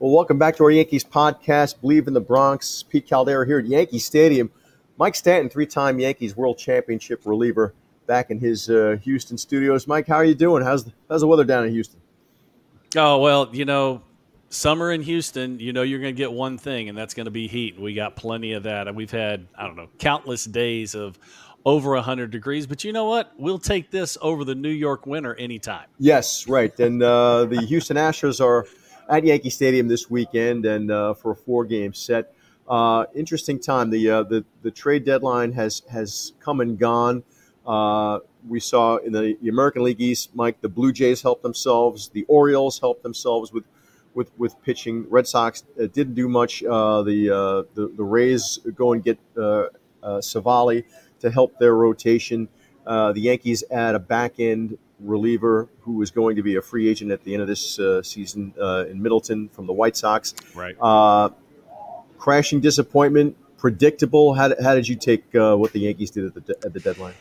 Well, welcome back to our Yankees podcast, Believe in the Bronx. Pete Caldera here at Yankee Stadium. Mike Stanton, three-time Yankees World Championship reliever, back in his uh, Houston studios. Mike, how are you doing? How's the, how's the weather down in Houston? Oh well, you know, summer in Houston, you know you're going to get one thing, and that's going to be heat. And we got plenty of that. And we've had I don't know countless days of over 100 degrees. But you know what? We'll take this over the New York winter anytime. Yes, right. And uh, the Houston Astros are at Yankee Stadium this weekend and uh, for a four game set. Uh, interesting time. The, uh, the the trade deadline has has come and gone. We saw in the, the, American League East, Mike, the Blue Jays helped themselves. The Orioles helped themselves with with, with pitching. Red Sox uh, didn't do much. Uh, the, uh, the the Rays go and get Civale to help their rotation. the Yankees add a back end reliever who is going to be a free agent at the end of this uh, season uh, Keynan Middleton from the White Sox. Right. Uh, crashing disappointment, predictable. How, how did you take uh, what the Yankees did at the, at the deadline?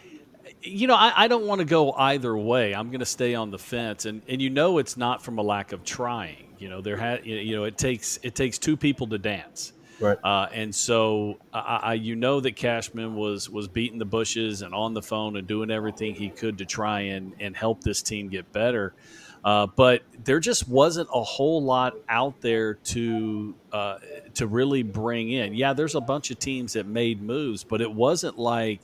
You know, I, I don't want to go either way. I'm going to stay on the fence, and, and you know it's not from a lack of trying. You know, there had you know it takes it takes two people to dance. Right. Uh, and so I, I, you know that Cashman was was beating the bushes and on the phone and doing everything he could to try and, and help this team get better. Uh, but there just wasn't a whole lot out there to uh, to really bring in. Yeah, there's a bunch of teams that made moves, but it wasn't like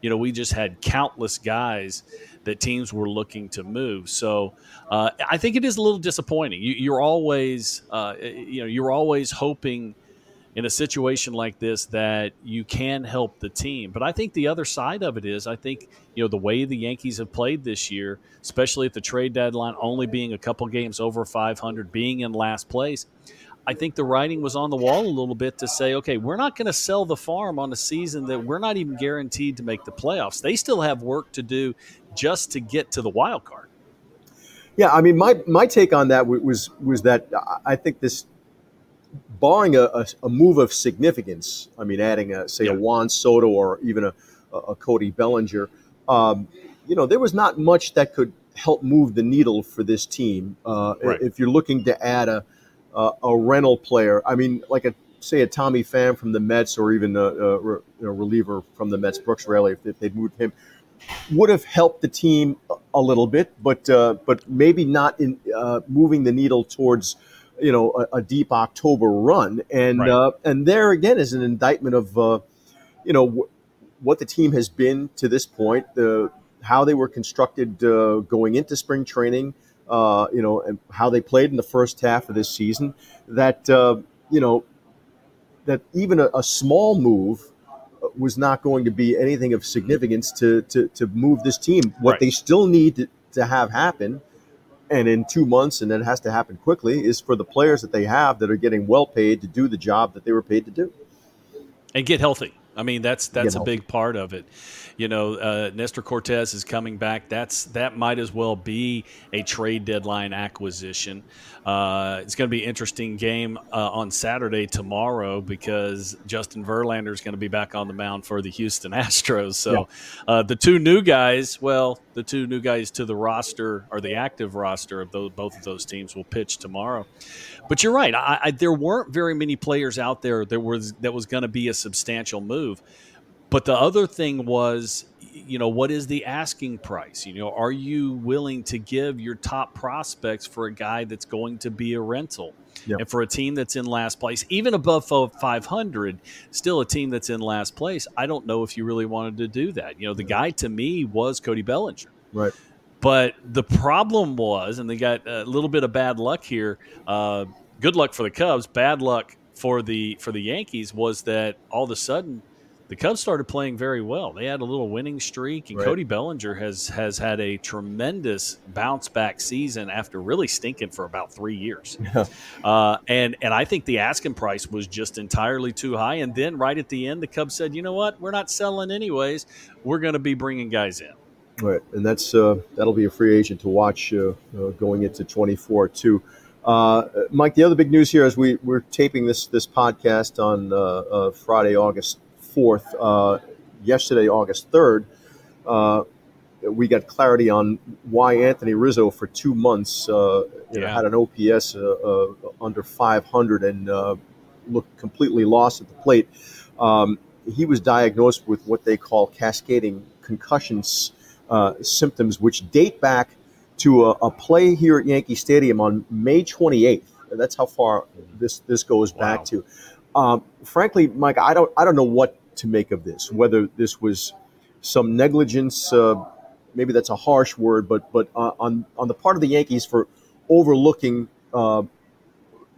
you know we just had countless guys that teams were looking to move. So uh, I think it is a little disappointing. You, are always uh, you know you're always hoping in a situation like this that you can help the team. But I think the other side of it is I think, you know, the way the Yankees have played this year, especially at the trade deadline, only being a couple games over 500, being in last place, I think the writing was on the wall a little bit to say, okay, we're not going to sell the farm on a season that we're not even guaranteed to make the playoffs. They still have work to do just to get to the wild card. Yeah, I mean, my, my take on that was was that I think this barring a, a, a, move of significance, I mean, adding a, say yeah. a Juan Soto or even a, a Cody Bellinger, um, you know, there was not much that could help move the needle for this team. Uh, right. If you're looking to add a, a, rental player, I mean, like a say a Tommy Pham from the Mets or even a, a, reliever from the Mets, Brooks Raley, if, if they'd moved him, would have helped the team a little bit, but uh, but maybe not in uh, moving the needle towards you know a, a deep October run, and right. uh, and there again is an indictment of uh, you know w- what the team has been to this point, the how they were constructed uh, going into spring training, uh, you know, and how they played in the first half of this season. That uh, you know that even a, a small move was not going to be anything of significance to to, to move this team. What right. they still need to, to have happen and in two months, and it has to happen quickly, is for the players that they have that are getting well paid to do the job that they were paid to do. And get healthy. I mean, that's that's a big part of it. You know, uh, Nestor Cortes is coming back. That's that might as well be a trade deadline acquisition. Uh, it's going to be an interesting game uh, on Saturday tomorrow because Justin Verlander is going to be back on the mound for the Houston Astros. So yeah. Uh, the two new guys, well, the two new guys to the roster or the active roster of those, both of those teams will pitch tomorrow. But you're right. I, I, there weren't very many players out there that was that was going to be a substantial move. But the other thing was, you know, what is the asking price? You know, are you willing to give your top prospects for a guy that's going to be a rental? Yep. And for a team that's in last place, even above 500, still a team that's in last place, I don't know if you really wanted to do that. You know, the guy to me was Cody Bellinger. Right. But the problem was, and they got a little bit of bad luck here. Uh, good luck for the Cubs, bad luck for the for the Yankees was that all of a sudden the Cubs started playing very well. They had a little winning streak, and right. Cody Bellinger has has had a tremendous bounce back season after really stinking for about three years. Yeah. Uh, and and I think the asking price was just entirely too high. And then right at the end, the Cubs said, "You know what? We're not selling anyways. We're going to be bringing guys in." Right, and that's uh, that'll be a free agent to watch uh, uh going into 24 too. Uh, Mike, the other big news here is we we're taping this this podcast on uh, Friday, August 4th. yesterday, August 3rd, we got clarity on why Anthony Rizzo for two months uh, you know, had an OPS uh, uh, under 500 and uh, looked completely lost at the plate. Um, he was diagnosed with what they call cascading concussions uh, symptoms, which date back to a, a, play here at Yankee Stadium on May 28th. That's how far this this goes wow. back to. Um, frankly, Mike, I don't I don't know what to make of this. Whether this was some negligence, uh, maybe that's a harsh word, but but uh, on on the part of the Yankees for overlooking uh,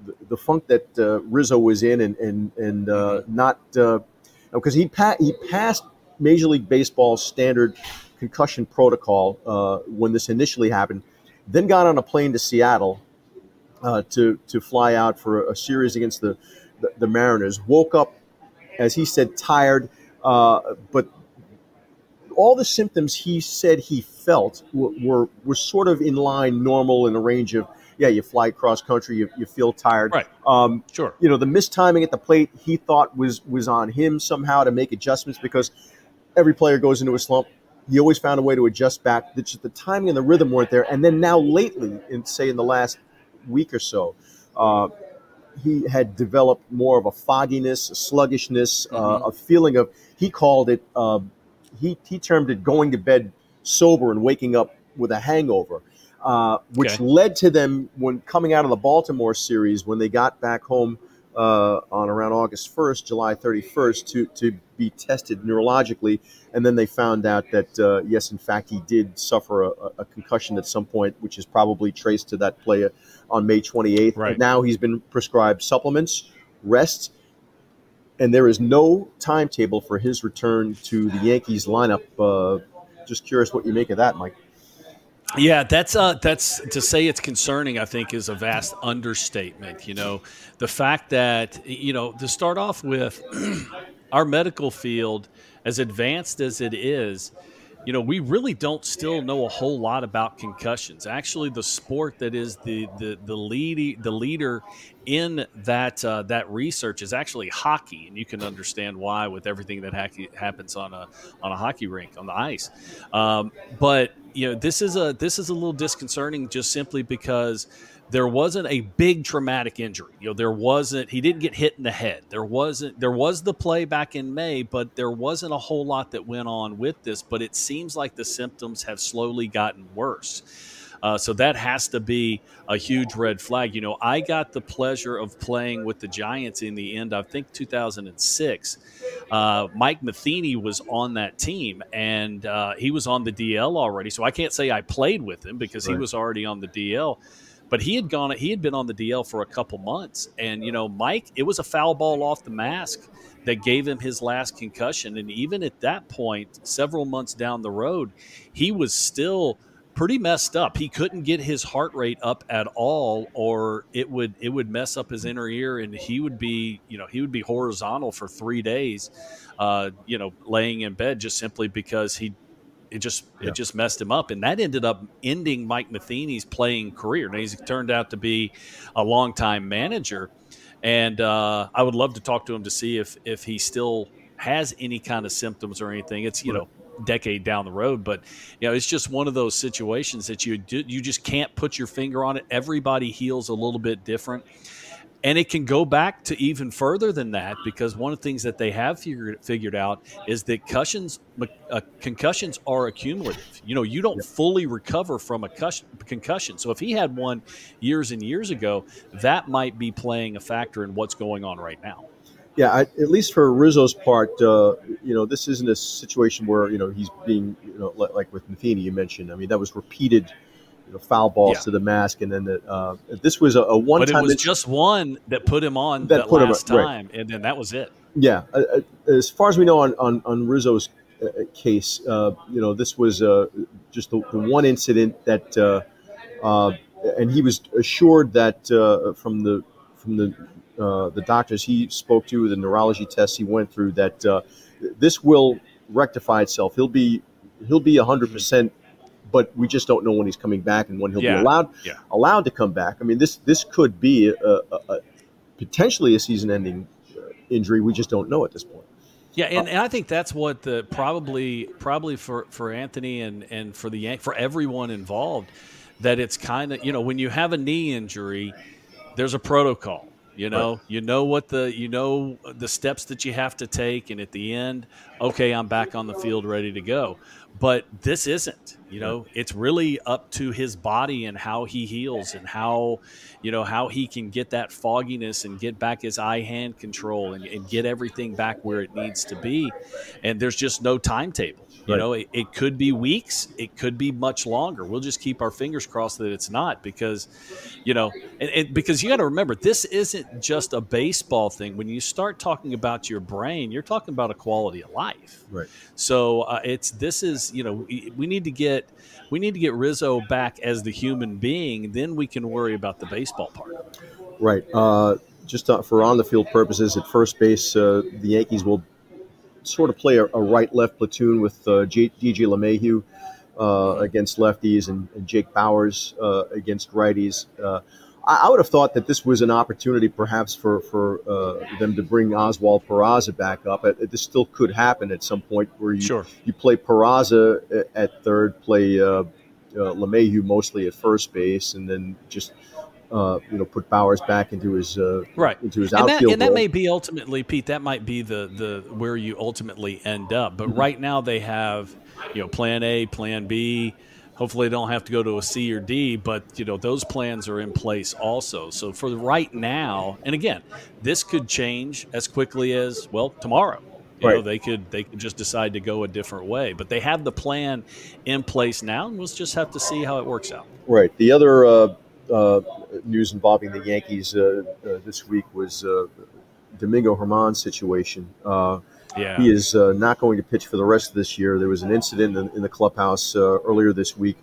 the, the, funk that uh, Rizzo was in and and and uh, not because he pa- he passed Major League Baseball standard concussion protocol uh, when this initially happened, then got on a plane to Seattle uh, to to fly out for a, series against the, the, the Mariners. Woke up, as he said, tired, uh, but all the symptoms he said he felt were, were, were sort of in line, normal, in the range of yeah, you fly cross country, you, you feel tired. Right. Um, sure. You know, the mistiming at the plate he thought was was on him somehow to make adjustments because every player goes into a slump. He always found a way to adjust back. Just the timing and the rhythm weren't there. And then now lately, in say in the last week or so, uh, he had developed more of a fogginess, a sluggishness, uh, mm-hmm. uh, a feeling of he called it. Uh, he he termed it going to bed sober and waking up with a hangover. Uh, which okay. led to them when coming out of the Baltimore series when they got back home uh, on around August 1st, July 31st, to, to be tested neurologically. And then they found out that, uh, yes, in fact, he did suffer a, a, concussion at some point, which is probably traced to that play on May 28th. Right. now he's been prescribed supplements, rest, and there is no timetable for his return to the Yankees lineup. Uh, just curious what you make of that, Mike. Yeah, that's uh, that's to say it's concerning. I think is a vast understatement. You know, the fact that you know to start off with, our medical field, as advanced as it is, you know, we really don't still know a whole lot about concussions. Actually, the sport that is the the the lead the leader in that uh, that research is actually hockey, and you can understand why with everything that ha- happens on a on a hockey rink on the ice. Um, but you know, this is a this is a little disconcerting just simply because there wasn't a big traumatic injury. You know, there wasn't he didn't get hit in the head. There wasn't there was the play back in May, but there wasn't a whole lot that went on with this, but it seems like the symptoms have slowly gotten worse. Uh, so that has to be a huge red flag. You know, I got the pleasure of playing with the Giants in the end, I think 2006. Uh, Mike Matheny was on that team, and uh, he was on the DL already. So I can't say I played with him because right. he was already on the DL but he had gone he had been on the DL for a couple months and you know Mike it was a foul ball off the mask that gave him his last concussion and even at that point several months down the road he was still pretty messed up. He couldn't get his heart rate up at all or it would it would mess up his inner ear and he would be you know he would be horizontal for 3 days uh, you know laying in bed just simply because he it just yeah. it just messed him up, and that ended up ending Mike Matheny's playing career. Now he's turned out to be a longtime manager, and uh, I would love to talk to him to see if if he still has any kind of symptoms or anything. It's you know decade down the road, but you know it's just one of those situations that you do, you just can't put your finger on it. Everybody heals a little bit different. And it can go back to even further than that because one of the things that they have figured, figured out is that concussions, uh, concussions are accumulative. You know, you don't fully recover from a concussion. So if he had one years and years ago, that might be playing a factor in what's going on right now. Yeah, I, at least for Rizzo's part, uh, you know, this isn't a situation where you know he's being, you know, like with Matheny you mentioned. I mean, that was repeated you know, foul balls yeah. to the mask, and then the, uh, this was a, a one. But it was just one that put him on that, that last him, time, and then that was it. Yeah, uh, uh, as far as we know on on, on Rizzo's uh, case, uh, you know, this was uh, just the, the, one incident that, and he was assured that from the from the the doctors he spoke to, the neurology tests he went through, that this will rectify itself. He'll be he'll be hundred percent but we just don't know when he's coming back and when he'll yeah. be allowed yeah. allowed to come back. I mean, this this could be a, a, a potentially a season-ending uh, injury. We just don't know at this point. Yeah, and, and I think that's what the probably probably for, for Anthony and, and for the for everyone involved, that it's kind of you know when you have a knee injury, there's a protocol. You know, right. you know what the you know the steps that you have to take, and at the end, okay, I'm back on the field, ready to go. But this isn't. You know, it's really up to his body and how he heals and how, you know, how he can get that fogginess and get back his eye hand control and, and get everything back where it needs to be. And there's just no timetable. You right. know, it, it, could be weeks, it could be much longer. We'll just keep our fingers crossed that it's not because, you know, and, and because you got to remember, this isn't just a baseball thing. When you start talking about your brain, you're talking about a quality of life. Right. So uh, it's this is you know we need to get we need to get Rizzo back as the human being. Then we can worry about the baseball part. Right. Uh, just uh, for on the field purposes, at first base, uh, the Yankees will sort of play a, a right left platoon with uh, J- DJ LeMahieu uh, against lefties and, and Jake Bauers uh, against righties. Uh, I, I, would have thought that this was an opportunity perhaps for, for uh, them to bring Oswald Peraza back up. It, this still could happen at some point where you, sure. you play Peraza at third, play uh, LeMahieu mostly at first base, and then just – uh, you know, put Bauers back into his uh, right into his and outfield. That, and that may be ultimately, Pete. That might be the the where you ultimately end up. But mm-hmm. right now they have, you know, Plan A, Plan B. Hopefully, they don't have to go to a C or D, but you know those plans are in place also. So for right now, and again, this could change as quickly as well tomorrow. You right. know, they could they could just decide to go a different way, but they have the plan in place now, and we'll just have to see how it works out. Right. The other uh, uh, news involving the Yankees uh, uh, this week was Domingo Germán's situation. Yeah. He is not going to pitch for the rest of this year. There was an incident in, in the clubhouse earlier this week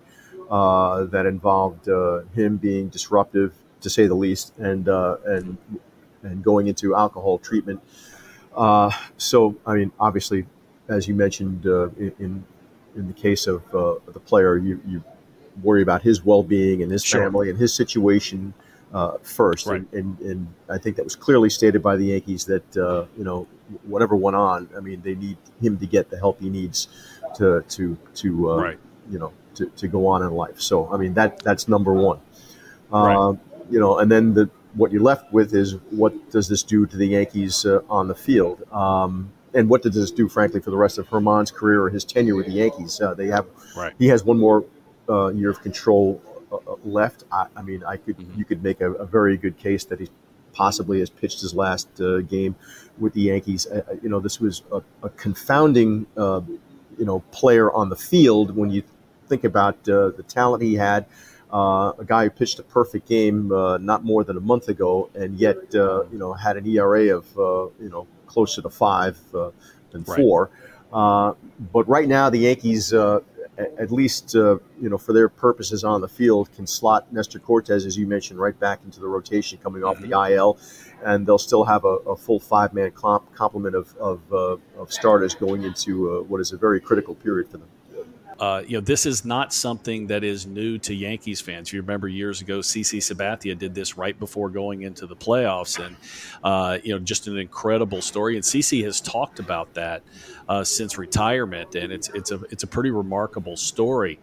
that involved him being disruptive, to say the least, and and and going into alcohol treatment. Uh, so, I mean, obviously, as you mentioned uh, in in the case of uh, the player, you, you worry about his well-being and his sure. family and his situation uh, first. Right. And, and, and, I think that was clearly stated by the Yankees that uh, you know whatever went on, I mean, they need him to get the help he needs to to to uh, right. you know to, to go on in life. So I mean that that's number one. Right. Um, you know, and then the what you're left with is what does this do to the Yankees uh, on the field? Um, and what does this do, frankly, for the rest of Germán's career or his tenure with the Yankees? Uh, they have, right. he has one more uh, year of control Uh, uh, left, I, I, mean, I could mm-hmm. you could make a, a, very good case that he possibly has pitched his last uh, game with the Yankees. Uh, uh, you know, this was a, a confounding uh, you know player on the field when you think about the talent he had. a guy who pitched a perfect game not more than a month ago, and yet you know had an ERA of you know closer to five than right. four. but right now, the Yankees at least uh, you know for their purposes on the field can slot Nestor Cortes, as you mentioned right back into the rotation coming off mm-hmm. the IL and they'll still have a, a full five man comp- complement of, of, uh, of, starters going into uh, what is a very critical period for them. Uh, you know, this is not something that is new to Yankees fans. You remember years ago, CC Sabathia did this right before going into the playoffs, and uh, you know, just an incredible story. And CC has talked about that uh, since retirement, and it's it's a it's a pretty remarkable story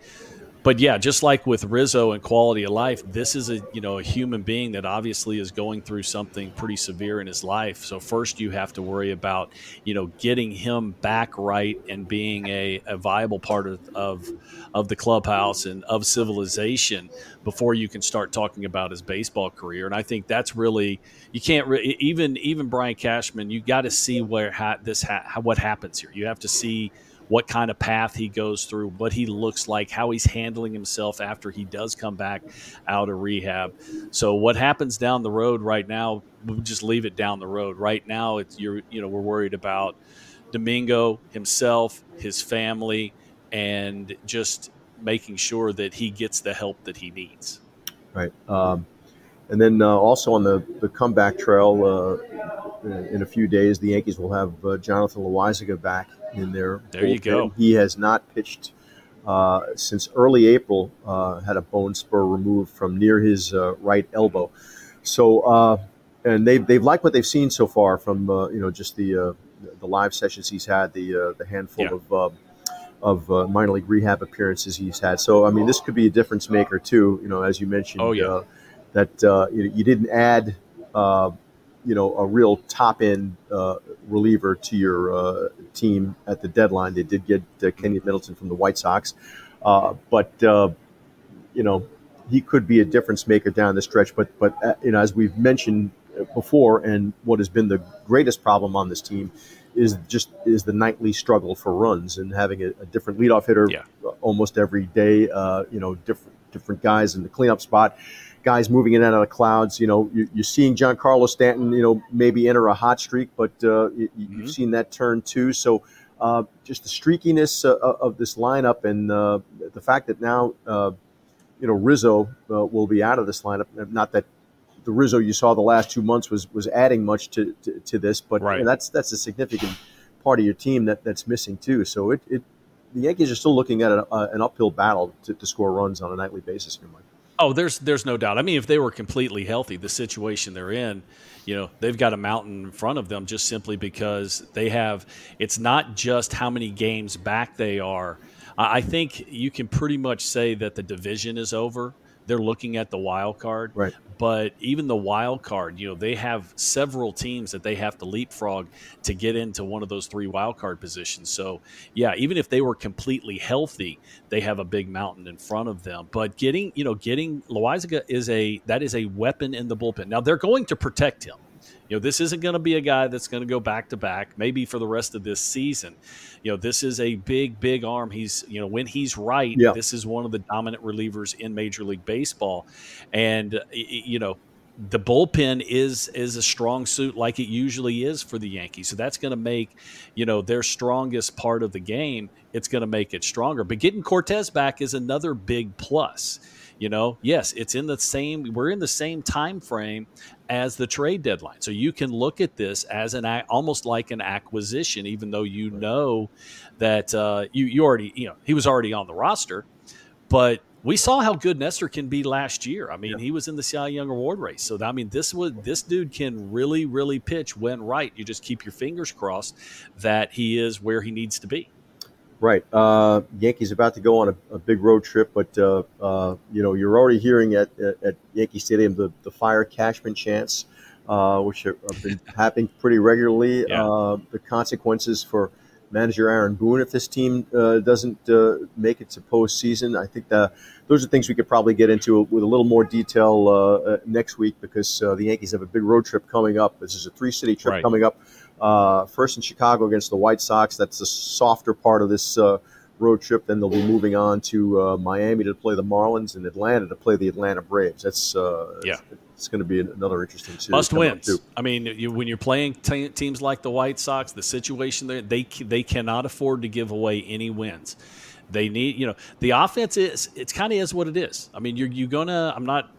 but yeah, just like with Rizzo and quality of life, this is a you know a human being that obviously is going through something pretty severe in his life. So first you have to worry about you know getting him back right and being a, a viable part of, of of the clubhouse and of civilization before you can start talking about his baseball career. And I think that's really you can't re- even even Brian Cashman. You got to see where ha- this ha- what happens here. You have to see what kind of path he goes through, what he looks like, how he's handling himself after he does come back out of rehab. So what happens down the road right now, we'll just leave it down the road. Right now, it's you're you know we're worried about Domingo himself, his family, and just making sure that he gets the help that he needs. Right. Um, and then uh, also on the, the comeback trail, uh, in a few days, the Yankees will have uh, Jonathan Loáisiga back in there. There you go. He has not pitched uh, since early April. Uh, had a bone spur removed from near his uh, right elbow. So, uh, and they've they've liked what they've seen so far from uh, you know just the uh, the live sessions he's had, the uh, the handful yeah. of uh, of uh, minor league rehab appearances he's had. So I mean, this could be a difference maker too. You know, as you mentioned, oh, yeah. That you, you, didn't add you know a real top end uh, reliever to your uh, team at the deadline. They did get uh, Keynan Middleton from the White Sox, uh, but uh, you know he could be a difference maker down the stretch. But but uh, you know as we've mentioned before, and what has been the greatest problem on this team is just is the nightly struggle for runs and having a, a different leadoff hitter yeah. almost every day. you know different different guys in the cleanup spot guys moving in and out of clouds. You know, you, are seeing Giancarlo Stanton, you know, maybe enter a hot streak, but uh, you, have mm-hmm. seen that turn too. So uh, just the streakiness uh, of this lineup and uh, the fact that now, uh, you know, Rizzo uh, will be out of this lineup. Not that the Rizzo you saw the last two months was was adding much to, to, to this, but right. you know, that's that's a significant part of your team that, that's missing too. So it, it the Yankees are still looking at a, an uphill battle to, to score runs on a nightly basis here, Mike. Oh, there's there's no doubt. I mean, if they were completely healthy, the situation they're in, you know, they've got a mountain in front of them just simply because they have. It's not just how many games back they are. I think you can pretty much say that the division is over they're looking at the wild card. Right. But even the wild card, you know, they have several teams that they have to leapfrog to get into one of those three wild card positions. So, yeah, even if they were completely healthy, they have a big mountain in front of them. But getting, you know, getting Loáisiga is a that is a weapon in the bullpen. Now they're going to protect him. You know, this isn't going to be a guy that's going to go back to back, maybe for the rest of this season. You know, this is a big, big arm. He's, you know, when he's right, yeah. this is one of the dominant relievers in Major League Baseball. And, you know, the bullpen is is a strong suit like it usually is for the Yankees. So that's going to make, you know, their strongest part of the game. It's going to make it stronger. But getting Cortes back is another big plus. You know, yes, it's in the same. We're in the same time frame as the trade deadline, so you can look at this as an almost like an acquisition, even though you know that uh, you you already you know he was already on the roster, but we saw how good Nestor can be last year. I mean, yeah. he was in the Cy Young Award race. So I mean, this was this dude can really, really pitch when right. You just keep your fingers crossed that he is where he needs to be. Right. Uh, Yankees about to go on a, a big road trip, but uh, uh, you know you're already hearing at, at, at Yankee Stadium the, the fire Cashman chants, uh, which have been happening pretty regularly. Yeah. Uh, the consequences for manager Aaron Boone if this team uh, doesn't make it to postseason. I think the, those are things we could probably get into with a little more detail next week because the Yankees have a big road trip coming up. This is a three city trip right. coming up. Uh, first in Chicago against the White Sox. That's the softer part of this uh, road trip. Then they'll be moving on to uh, Miami to play the Marlins and Atlanta to play the Atlanta Braves. That's uh, yeah. It's going to be another interesting series. Must wins. I mean, you, when you're playing teams like the White Sox, the situation there, they they cannot afford to give away any wins. They need, you know, the offense is it's kind of is what it is. I mean, you're you're gonna. I'm not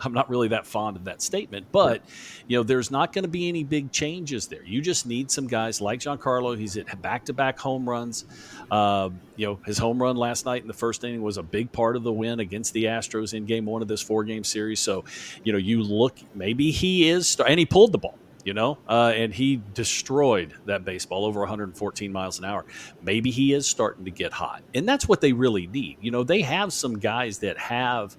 I'm not really that fond of that statement, but you know, there's not going to be any big changes there. You just need some guys like Giancarlo. He's at back-to-back home runs. Uh, you know, his home run last night in the first inning was a big part of the win against the Astros in Game One of this four-game series. So, you know, you look maybe he is, and he pulled the ball you know, uh, and he destroyed that baseball over 114 miles an hour. Maybe he is starting to get hot, and that's what they really need. You know, they have some guys that have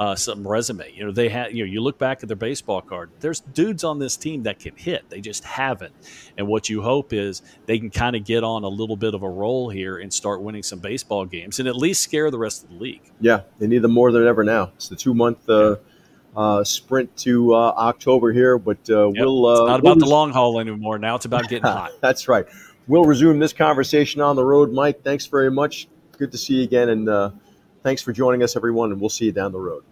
uh, some resume. You know, they had, you know, you look back at their baseball card, there's dudes on this team that can hit. They just haven't. And what you hope is they can kind of get on a little bit of a roll here and start winning some baseball games and at least scare the rest of the league. Yeah, they need them more than ever now. It's the two month. Uh, uh, sprint to uh, October here, but uh, yep. we'll. Uh, it's not we'll about res- the long haul anymore. Now it's about getting hot. That's right. We'll resume this conversation on the road. Mike, thanks very much. Good to see you again, and uh, thanks for joining us, everyone. And we'll see you down the road.